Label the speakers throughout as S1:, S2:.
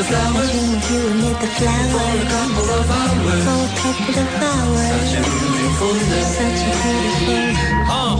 S1: the flowers.
S2: I dream of you amid the flowers.
S1: For a couple of hours.
S2: For a couple of hours.
S1: Such a beautiful day.
S2: Such a beautiful
S3: Uh,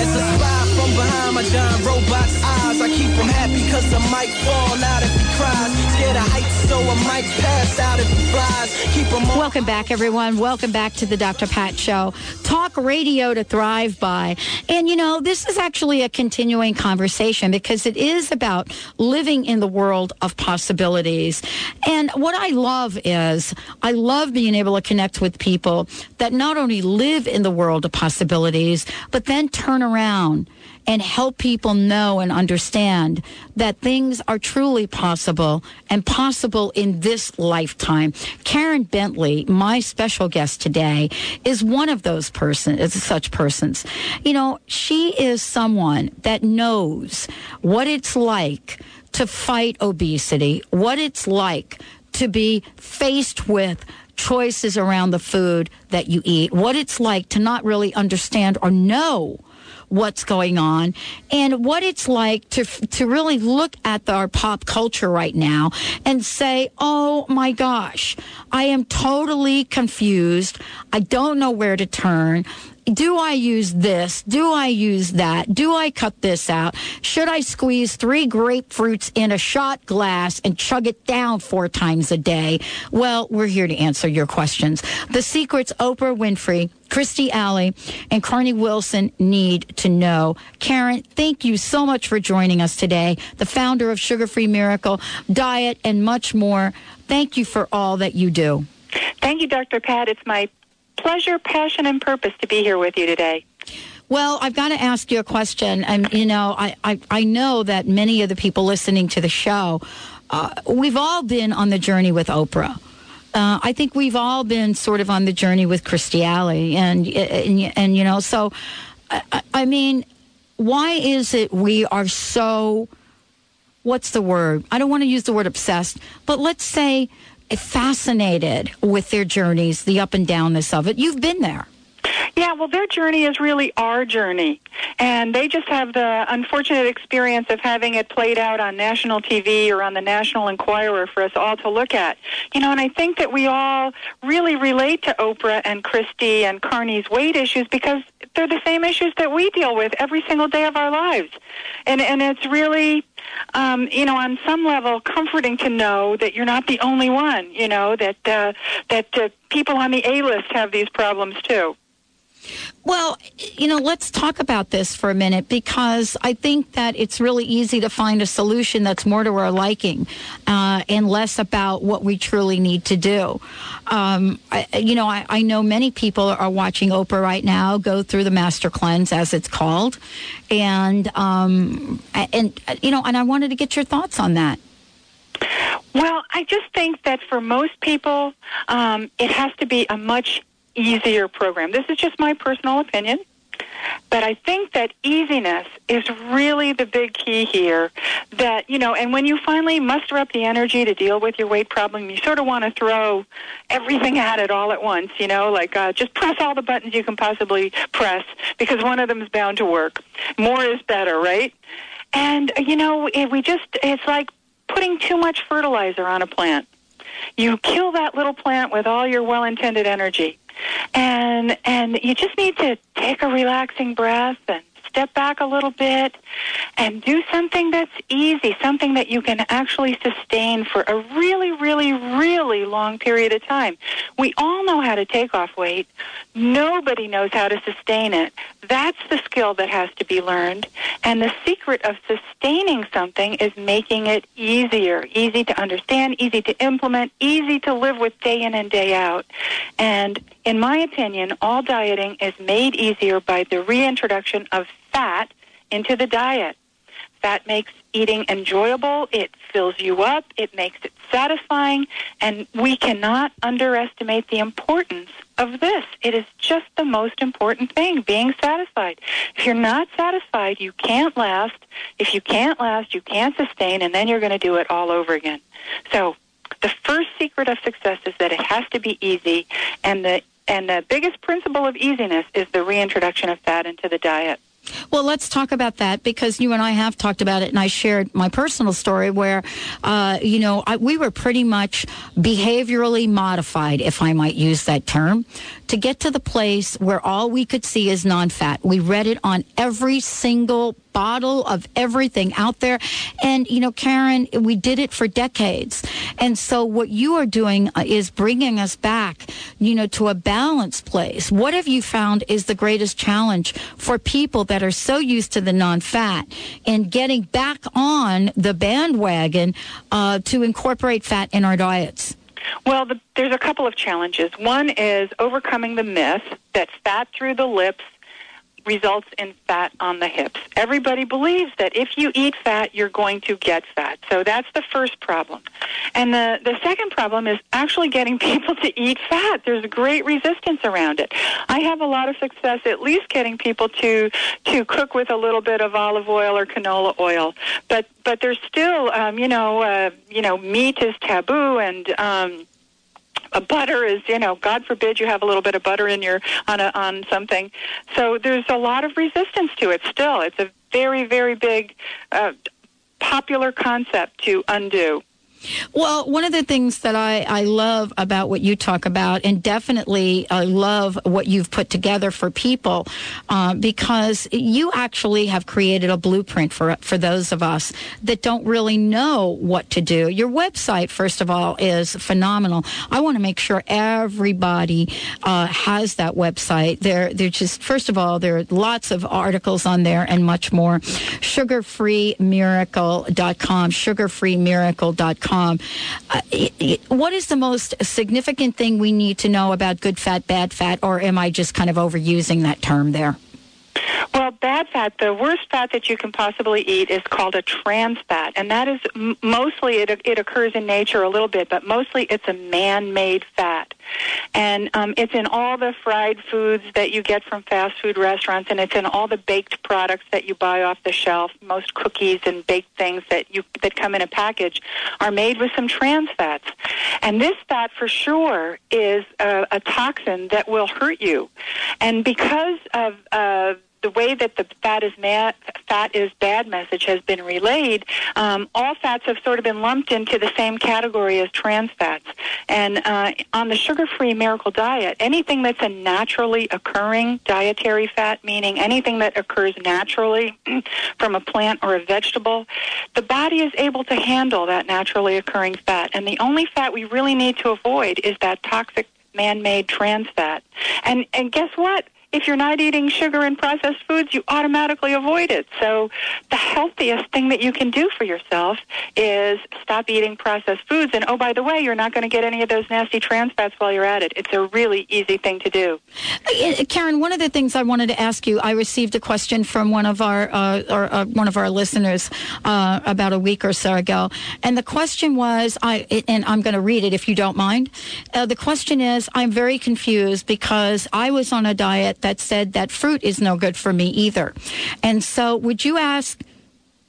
S3: as I spy from behind my giant robot's eyes, I keep him happy cause I might fall out if he cries. Scared of heights, so I might pass out if he flies. Keep him on.
S4: Welcome back, everyone. Welcome back to the Dr. Pat Show. Talk radio to thrive by. And, you know, this is actually a continuing conversation because it is about living in the world of possibilities. And what I love is I love being able to connect with people that not only live in the world of possibilities, but then turn around and help people know and understand that things are truly possible and possible in this lifetime. Karen Bentley, my special guest today, is one of those persons, such persons. You know, she is someone that knows what it's like to fight obesity, what it's like to be faced with choices around the food that you eat, what it's like to not really understand or know what's going on and what it's like to to really look at our pop culture right now and say, "Oh my gosh, I am totally confused. I don't know where to turn." Do I use this? Do I use that? Do I cut this out? Should I squeeze three grapefruits in a shot glass and chug it down four times a day? Well, we're here to answer your questions. The secrets Oprah Winfrey, Kirstie Alley, and Carnie Wilson need to know. Karen, thank you so much for joining us today, the founder of Sugar Free Miracle Diet and much more. Thank you for all that you do.
S5: Thank you, Dr. Pat. It's my pleasure, passion, and purpose to be here with you today.
S4: Well, I've got to ask you a question. And, you know, I, I, I know that many of the people listening to the show, uh, we've all been on the journey with Oprah. Uh, I think we've all been sort of on the journey with Kirstie Alley. And, and, and you know, so, I, I mean, why is it we are so, what's the word? I don't want to use the word obsessed, but let's say fascinated with their journeys, the up and downness of it. You've been there.
S5: Yeah, well, their journey is really our journey. And they just have the unfortunate experience of having it played out on national TV or on the National Enquirer for us all to look at. You know, and I think that we all really relate to Oprah and Kirstie and Carnie's weight issues because they're the same issues that we deal with every single day of our lives. And, and it's really um, you know, on some level, comforting to know that you're not the only one. You know that uh, that uh, people on the A list have these problems too.
S4: Well, you know, let's talk about this for a minute because I think that it's really easy to find a solution that's more to our liking uh, and less about what we truly need to do. Um, I, you know, I, I, know many people are watching Oprah right now go through the master cleanse, as it's called, and um, and you know, and I wanted to get your thoughts on that.
S5: Well, I just think that for most people, um, it has to be a much easier program. This is just my personal opinion. But I think that easiness is really the big key here. That, you know, and when you finally muster up the energy to deal with your weight problem, you sort of want to throw everything at it all at once, you know, like uh, just press all the buttons you can possibly press because one of them is bound to work. More is better, right? And, you know, we just, it's like putting too much fertilizer on a plant. You kill that little plant with all your well intended energy and and you just need to take a relaxing breath and step back a little bit and do something that's easy, something that you can actually sustain for a really, really, really long period of time. We all know how to take off weight. Nobody knows how to sustain it. That's the skill that has to be learned. And the secret of sustaining something is making it easier, easy to understand, easy to implement, easy to live with day in and day out. And in my opinion, all dieting is made easier by the reintroduction of fat into the diet. Fat makes eating enjoyable, it fills you up, it makes it satisfying, and we cannot underestimate the importance of this. It is just the most important thing, being satisfied. If you're not satisfied, you can't last. If you can't last, you can't sustain, and then you're going to do it all over again. So, the first secret of success is that it has to be easy, and the and the biggest principle of easiness is the reintroduction of fat into the diet.
S4: Well, let's talk about that because you and I have talked about it, and I shared my personal story where, uh, you know, I, we were pretty much behaviorally modified, if I might use that term, to get to the place where all we could see is non fat. We read it on every single bottle of everything out there. And, you know, Karen, we did it for decades. And so what you are doing uh, is bringing us back, you know, to a balanced place. What have you found is the greatest challenge for people that are so used to the non-fat and getting back on the bandwagon uh, to incorporate fat in our diets?
S5: Well, the, there's a couple of challenges. One is overcoming the myth that fat through the lips results in fat on the hips. Everybody believes that if you eat fat, you're going to get fat. So that's the first problem. And the, the second problem is actually getting people to eat fat. There's great resistance around it. I have a lot of success at least getting people to to cook with a little bit of olive oil or canola oil. But but there's still um, you know uh, you know meat is taboo and um a butter is you know god forbid you have a little bit of butter in your on a on something. So there's a lot of resistance to it still. It's a very very big uh, popular concept to undo
S4: Well, one of the things that I, I love about what you talk about, and definitely I love what you've put together for people, uh, because you actually have created a blueprint for for those of us that don't really know what to do. Your website, first of all, is phenomenal. I want to make sure everybody uh, has that website. There, they're just first of all, there are lots of articles on there and much more. Sugarfreemiracle.com, sugarfreemiracle.com. Uh, it- it- what is the most significant thing we need to know about good fat, bad fat, or am I just kind of overusing that term there?
S5: Well, bad fat, the worst fat that you can possibly eat is called a trans fat, and that is mostly it, it occurs in nature a little bit, but mostly it's a man-made fat, and um, it's in all the fried foods that you get from fast food restaurants, and it's in all the baked products that you buy off the shelf. Most cookies and baked things that you that come in a package are made with some trans fats, and this fat for sure is a, a toxin that will hurt you, and because of uh, the way that the fat is fat is bad message has been relayed, um, all fats have sort of been lumped into the same category as trans fats. And uh, on the sugar-free miracle diet, anything that's a naturally occurring dietary fat, meaning anything that occurs naturally from a plant or a vegetable, the body is able to handle that naturally occurring fat. And the only fat we really need to avoid is that toxic man-made trans fat. And and guess what? If you're not eating sugar and processed foods, you automatically avoid it. So the healthiest thing that you can do for yourself is stop eating processed foods. And oh, by the way, you're not going to get any of those nasty trans fats while you're at it. It's a really easy thing to do.
S4: Uh, Karen, one of the things I wanted to ask you, I received a question from one of our uh, or, uh, one of our listeners uh, about a week or so ago, and the question was, I and I'm going to read it if you don't mind. Uh, the question is, I'm very confused because I was on a diet that said that fruit is no good for me either, and so would you ask?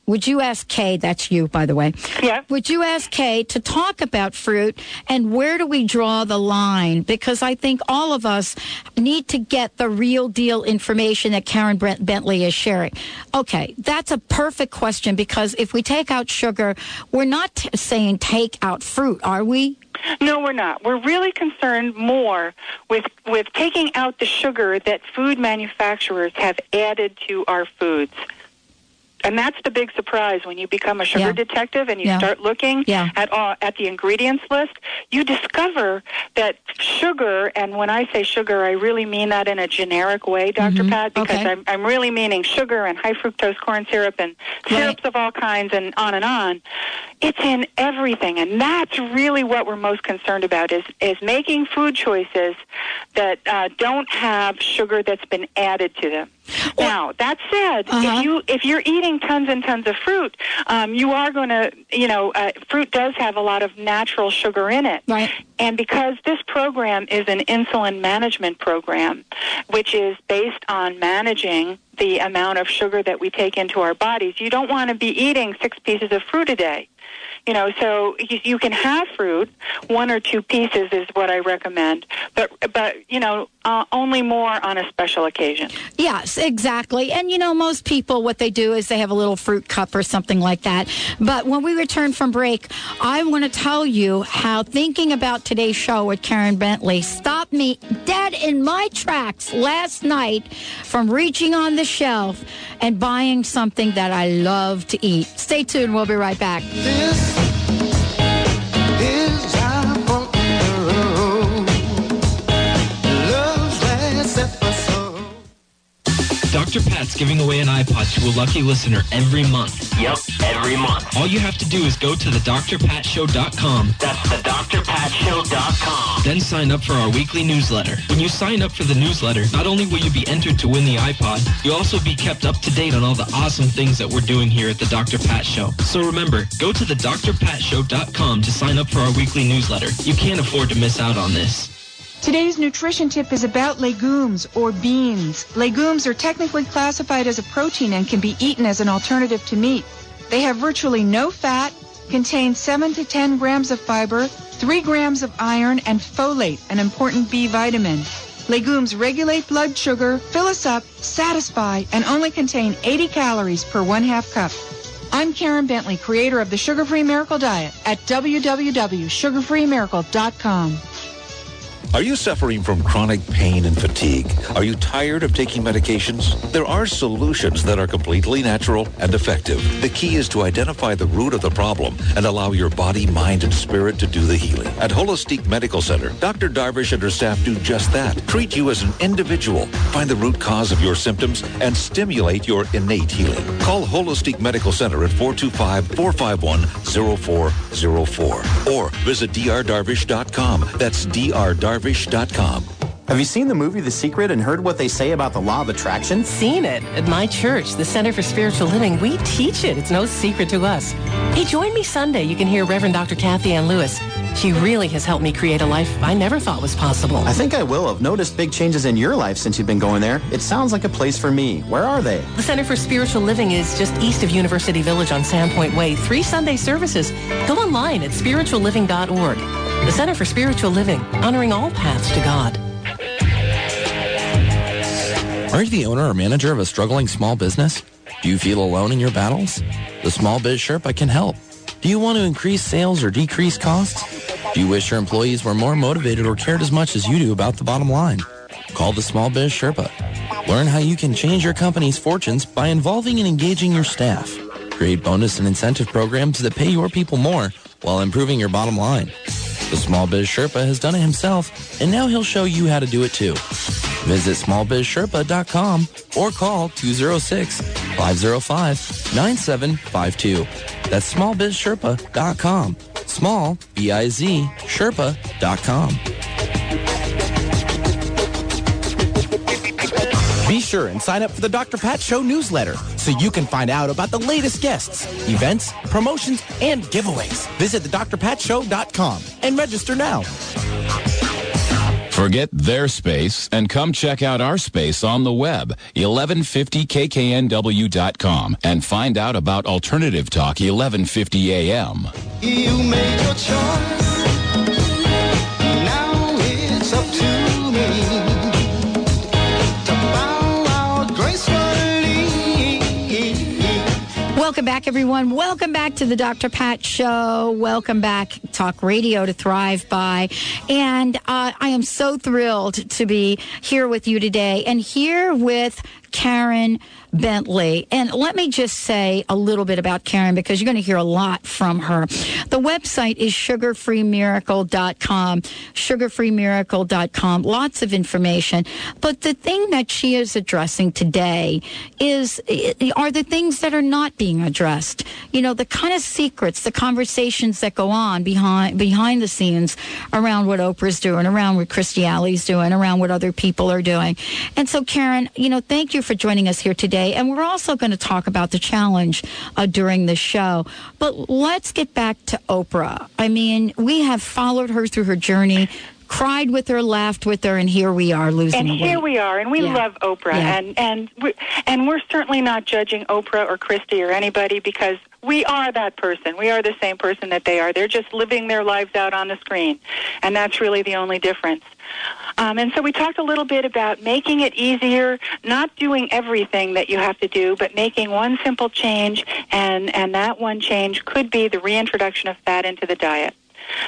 S4: Would you ask Kay, that's you, by the way.
S5: Yeah.
S4: Would you ask Kay to talk about fruit and where do we draw the line? Because I think all of us need to get the real deal information that Karen Brent Bentley is sharing. Okay, that's a perfect question because if we take out sugar, we're not t- saying take out fruit, are we?
S5: No, we're not. We're really concerned more with with taking out the sugar that food manufacturers have added to our foods. And that's the big surprise when you become a sugar
S4: Yeah.
S5: detective and you
S4: Yeah.
S5: start looking
S4: Yeah.
S5: at all, at the ingredients list. You discover that sugar, and when I say sugar, I really mean that in a generic way, doctor Pat, because
S4: Mm-hmm. Okay.
S5: I'm, I'm really meaning sugar and high fructose corn syrup and
S4: Right.
S5: syrups of all kinds and on and on. It's in everything, and that's really what we're most concerned about is is making food choices that uh, don't have sugar that's been added to them. Now, that said,
S4: Uh-huh.
S5: if you if you're eating tons and tons of fruit, um, you are going to, you know, uh, fruit does have a lot of natural sugar in it.
S4: Right.
S5: And because this program is an insulin management program, which is based on managing the amount of sugar that we take into our bodies, you don't want to be eating six pieces of fruit a day. You know, so you, you can have fruit. One or two pieces is what I recommend. But but you know, uh, only more on a special occasion.
S4: Yes, exactly. And you know, most people, what they do is they have a little fruit cup or something like that. But when we return from break, I want to tell you how thinking about today's show with Karen Bentley stopped me dead in my tracks last night from reaching on the shelf and buying something that I love to eat. Stay tuned. We'll be right back.
S6: This
S7: Dr. Pat's giving away an iPod to a lucky listener every month.
S8: Yep, every month.
S7: All you have to do is go to thedrpatshow.com,
S8: That's thedrpatshow.com.
S7: then sign up for our weekly newsletter. When you sign up for the newsletter, not only will you be entered to win the iPod, you'll also be kept up to date on all the awesome things that we're doing here at the Dr. Pat Show. So remember, go to thedrpatshow.com to sign up for our weekly newsletter. You can't afford to miss out on this.
S9: Today's nutrition tip is about legumes or beans. Legumes are technically classified as a protein and can be eaten as an alternative to meat. They have virtually no fat, contain 7 to 10 grams of fiber, 3 grams of iron, and folate, an important B vitamin. Legumes regulate blood sugar, fill us up, satisfy, and only contain 80 calories per one half cup. I'm Karen Bentley, creator of the Sugar Free Miracle Diet at www.sugarfreemiracle.com.
S10: Are you suffering from chronic pain and fatigue? Are you tired of taking medications? There are solutions that are completely natural and effective. The key is to identify the root of the problem and allow your body, mind, and spirit to do the healing. At Holistic Medical Center, Dr. Darvish and her staff do just that. Treat you as an individual, find the root cause of your symptoms, and stimulate your innate healing. Call Holistic Medical Center at 425-451-0404 or visit drdarvish.com. That's drdarvish.com darvish.com.
S11: Have you seen the movie The Secret and heard what they say about the law of attraction?
S12: Seen it. At my church, the Center for Spiritual Living, we teach it. It's no secret to us. Hey, join me Sunday. You can hear Reverend Dr. Kathy Ann Lewis. She really has helped me create a life I never thought was possible.
S11: I think I will. I've noticed big changes in your life since you've been going there. It sounds like a place for me. Where are they?
S12: The Center for Spiritual Living is just east of University Village on Sandpoint Way. Three Sunday services. Go online at spiritualliving.org. The Center for Spiritual Living, honoring all paths to God.
S13: Are you the owner or manager of a struggling small business? Do you feel alone in your battles? The Small Biz Sherpa can help. Do you want to increase sales or decrease costs? Do you wish your employees were more motivated or cared as much as you do about the bottom line? Call the Small Biz Sherpa. Learn how you can change your company's fortunes by involving and engaging your staff. Create bonus and incentive programs that pay your people more while improving your bottom line. The Small Biz Sherpa has done it himself, and now he'll show you how to do it too. Visit smallbizsherpa.com or call 206-505-9752. That's smallbizsherpa.com. Small, B-I-Z, Sherpa.com.
S14: Be sure and sign up for the Dr. Pat Show newsletter so you can find out about the latest guests, events, promotions, and giveaways. Visit the thedrpatshow.com and register now.
S15: Forget their space and come check out our space on the web, 1150kknw.com, and find out about Alternative Talk 1150 AM.
S6: You made your choice.
S4: Welcome back, everyone. Welcome back to the Dr. Pat Show. Welcome back, Talk Radio to Thrive By. And uh, I am so thrilled to be here with you today and here with Karen Bentley. And let me just say a little bit about Karen because you're going to hear a lot from her. The website is sugarfreemiracle.com, sugarfreemiracle.com. Lots of information. But the thing that she is addressing today is are the things that are not being addressed. You know, the kind of secrets, the conversations that go on behind behind the scenes around what Oprah's doing, around what Kirstie Alley's doing, around what other people are doing. And so Karen, you know, thank you for joining us here today. And we're also going to talk about the challenge uh, during the show. But let's get back to Oprah. I mean, we have followed her through her journey, cried with her, laughed with her, and here we are losing
S5: And here we are, and we
S4: Yeah.
S5: love Oprah,
S4: Yeah.
S5: and and we're, and we're certainly not judging Oprah or Kirstie or anybody because we are that person. We are the same person that they are. They're just living their lives out on the screen. And that's really the only difference. Um, and so we talked a little bit about making it easier, not doing everything that you have to do, but making one simple change, and, and that one change could be the reintroduction of fat into the diet.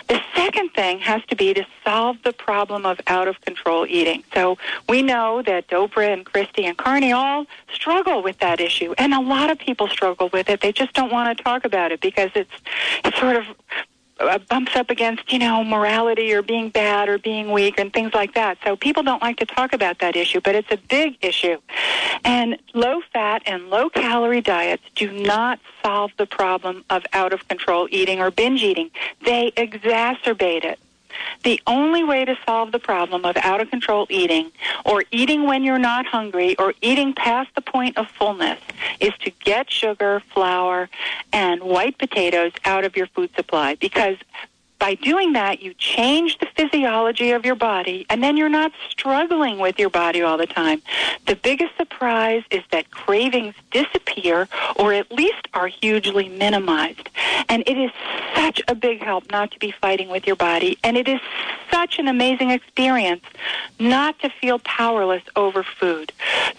S5: The second thing has to be to solve the problem of out of control eating. So we know that Oprah and Kirstie and Carnie all struggle with that issue, and a lot of people struggle with it. They just don't want to talk about it because it's it's sort of Uh, bumps up against you know morality or being bad or being weak and things like that. So people don't like to talk about that issue, but it's a big issue. And low fat and low calorie diets do not solve the problem of out of control eating or binge eating. They exacerbate it. The only way to solve the problem of out of control eating or eating when you're not hungry or eating past the point of fullness is to get sugar, flour, and white potatoes out of your food supply. Because by doing that, you change the physiology of your body, and then you're not struggling with your body all the time. The biggest surprise is that cravings disappear, or at least are hugely minimized. And it is such a big help not to be fighting with your body, and it is such an amazing experience not to feel powerless over food.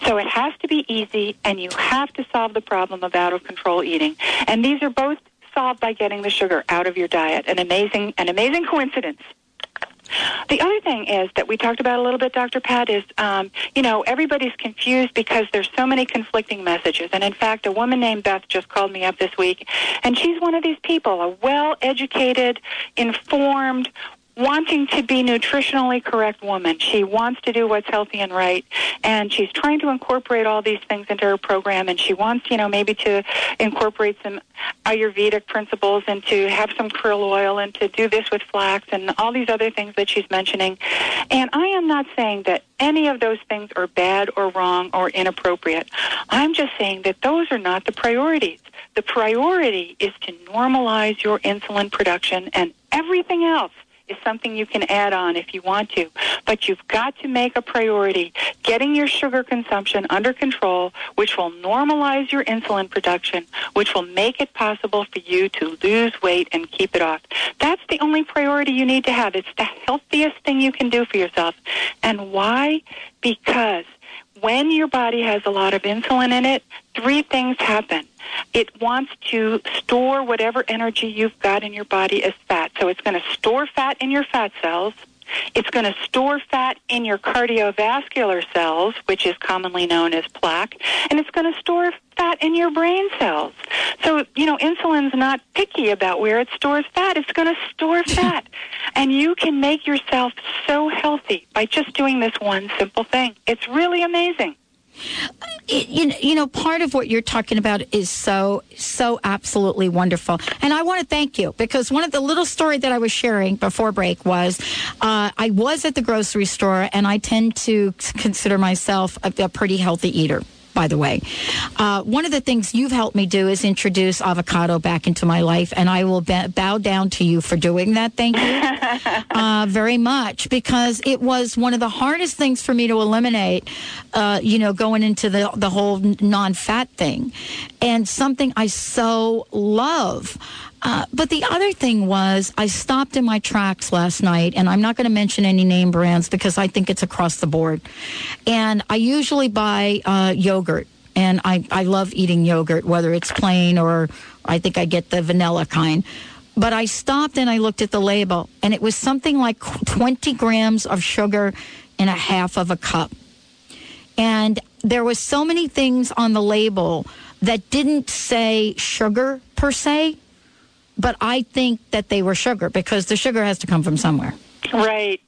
S5: So it has to be easy, and you have to solve the problem of out of control eating. And these are both solved by getting the sugar out of your diet. An amazing, an amazing coincidence. The other thing is that we talked about a little bit, Dr. Pat, is, um, you know, everybody's confused because there's so many conflicting messages. And in fact, a woman named Beth just called me up this week, and she's one of these people, a well-educated, informed, wanting to be nutritionally correct woman. She wants to do what's healthy and right, and she's trying to incorporate all these things into her program. And she wants, you know, maybe to incorporate some Ayurvedic principles and to have some krill oil and to do this with flax and all these other things that she's mentioning. And I am not saying that any of those things are bad or wrong or inappropriate. I'm just saying that those are not the priorities. The priority is to normalize your insulin production and everything else is something you can add on if you want to. But you've got to make a priority getting your sugar consumption under control, which will normalize your insulin production, which will make it possible for you to lose weight and keep it off. That's the only priority you need to have. It's the healthiest thing you can do for yourself. And why? Because when your body has a lot of insulin in it, three things happen. It wants to store whatever energy you've got in your body as fat. So it's going to store fat in your fat cells. It's going to store fat in your cardiovascular cells, which is commonly known as plaque, and it's going to store fat in your brain cells. So, you know, insulin's not picky about where it stores fat. It's going to store fat. and you can make yourself so healthy by just doing this one simple thing. It's really amazing.
S4: You, you know, part of what you're talking about is so, so absolutely wonderful. And I want to thank you because one of the little story that I was sharing before break was uh, I was at the grocery store and I tend to consider myself a, a pretty healthy eater by the way. Uh, one of the things you've helped me do is introduce avocado back into my life, and I will ba- bow down to you for doing that. Thank you uh, very much because it was one of the hardest things for me to eliminate. Uh, you know, going into the the whole non-fat thing, and something I so love. Uh, but the other thing was, I stopped in my tracks last night, and I'm not going to mention any name brands because I think it's across the board. And I usually buy uh, yogurt, and I, I love eating yogurt, whether it's plain or I think I get the vanilla kind. But I stopped and I looked at the label, and it was something like 20 grams of sugar in a half of a cup. And there was so many things on the label that didn't say sugar per se but I think that they were sugar because the sugar has to come from somewhere.
S5: Right.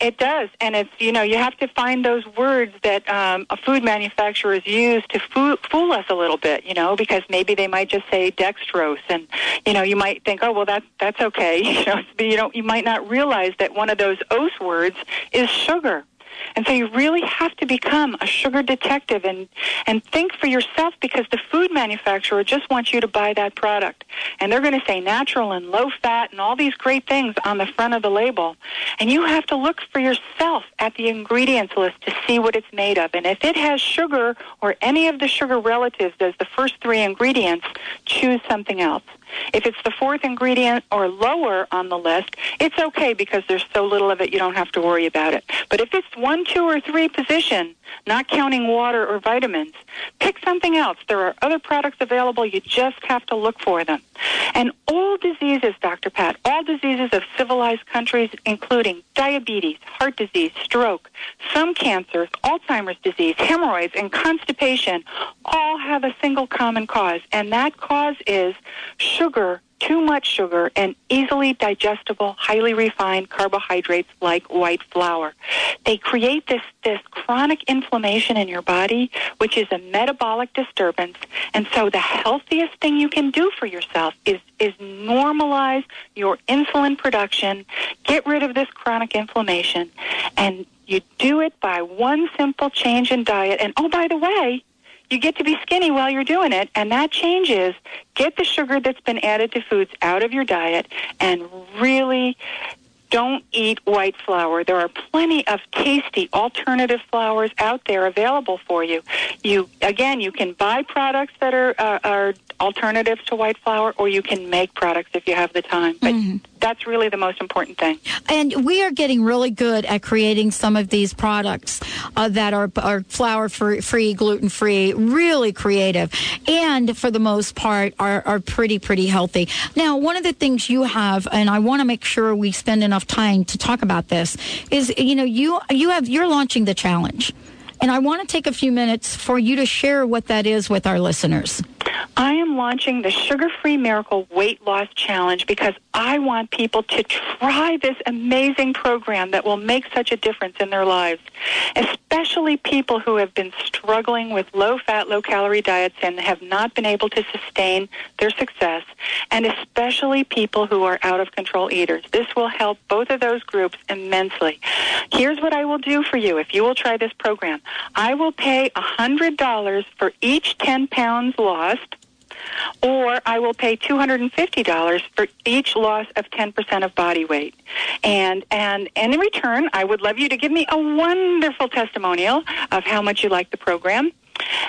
S5: It does, and it's you know you have to find those words that um, food manufacturers use to fool, fool us a little bit, you know, because maybe they might just say dextrose, and you know you might think, oh well, that's that's okay, you know, you don't you might not realize that one of those os words is sugar. And so you really have to become a sugar detective and, and think for yourself because the food manufacturer just wants you to buy that product. And they're going to say natural and low fat and all these great things on the front of the label. And you have to look for yourself at the ingredients list to see what it's made of. And if it has sugar or any of the sugar relatives as the first three ingredients, choose something else. If it's the fourth ingredient or lower on the list, it's okay because there's so little of it you don't have to worry about it. But if it's one, two, or three position, not counting water or vitamins, pick something else. There are other products available. You just have to look for them. And all diseases, Dr. Pat, all diseases of civilized countries, including diabetes, heart disease, stroke, some cancers, Alzheimer's disease, hemorrhoids, and constipation, all have a single common cause. And that cause is sugar, too much sugar, and easily digestible, highly refined carbohydrates like white flour. They create this, this chronic inflammation in your body, which is a metabolic disturbance. And so the healthiest thing you can do for yourself is, is normalize your insulin production, get rid of this chronic inflammation, and you do it by one simple change in diet. And oh, by the way, you get to be skinny while you're doing it, and that change is get the sugar that's been added to foods out of your diet and really don't eat white flour. There are plenty of tasty alternative flours out there available for you. You again, you can buy products that are uh, are alternatives to white flour, or you can make products if you have the time. But that's really the most important thing.
S4: And we are getting really good at creating some of these products uh, that are, are flour free, gluten free, really creative, and for the most part are, are pretty, pretty healthy. Now, one of the things you have, and I want to make sure we spend enough time to talk about this, is you know you you have you're launching the challenge. And I want to take a few minutes for you to share what that is with our listeners.
S5: I am launching the Sugar Free Miracle Weight Loss Challenge because I want people to try this amazing program that will make such a difference in their lives, especially people who have been struggling with low fat, low calorie diets and have not been able to sustain their success, and especially people who are out of control eaters. This will help both of those groups immensely. Here's what I will do for you if you will try this program. I will pay $100 for each 10 pounds lost or I will pay $250 for each loss of 10% of body weight. And, and, and in return, I would love you to give me a wonderful testimonial of how much you like the program.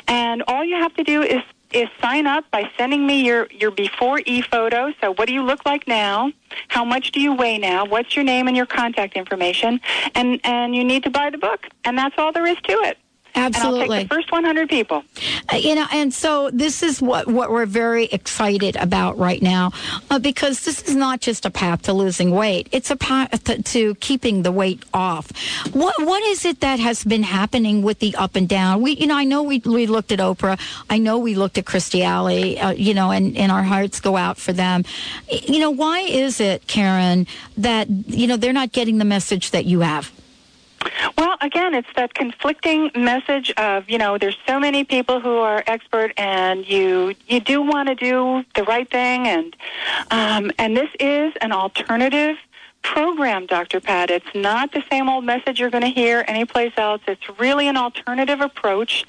S5: And all you have to do is is sign up by sending me your, your before e photo. So what do you look like now? How much do you weigh now? What's your name and your contact information? And and you need to buy the book. And that's all there is to it.
S4: Absolutely.
S5: And I'll take the first 100 people.
S4: Uh, you know, and so this is what, what we're very excited about right now uh, because this is not just a path to losing weight. It's a path to, to, keeping the weight off. What, what is it that has been happening with the up and down? We, you know, I know we, we looked at Oprah. I know we looked at Kirstie Alley, uh, you know, and, and our hearts go out for them. You know, why is it, Karen, that, you know, they're not getting the message that you have?
S5: Well, again, it's that conflicting message of you know there's so many people who are expert, and you you do want to do the right thing, and um, and this is an alternative program, Dr. Pat. It's not the same old message you're going to hear anyplace else. It's really an alternative approach.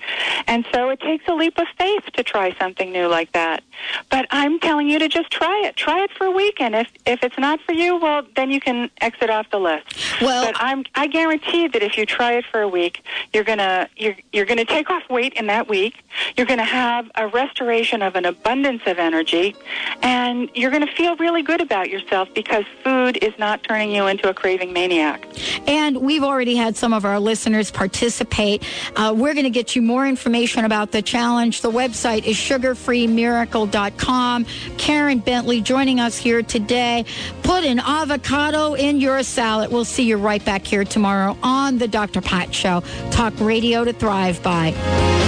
S5: And so it takes a leap of faith to try something new like that. But I'm telling you to just try it. Try it for a week. And if, if it's not for you, well, then you can exit off the list.
S4: Well,
S5: but I'm, I guarantee that if you try it for a week, you're going to, you're, you're going to take off weight in that week. You're going to have a restoration of an abundance of energy. And you're going to feel really good about yourself because food is not turning you into a craving maniac.
S4: And we've already had some of our listeners participate. Uh, we're going to get you more information about the challenge. The website is sugarfreemiracle.com. Karen Bentley joining us here today. Put an avocado in your salad. We'll see you right back here tomorrow on the Dr. Pat Show. Talk radio to thrive by.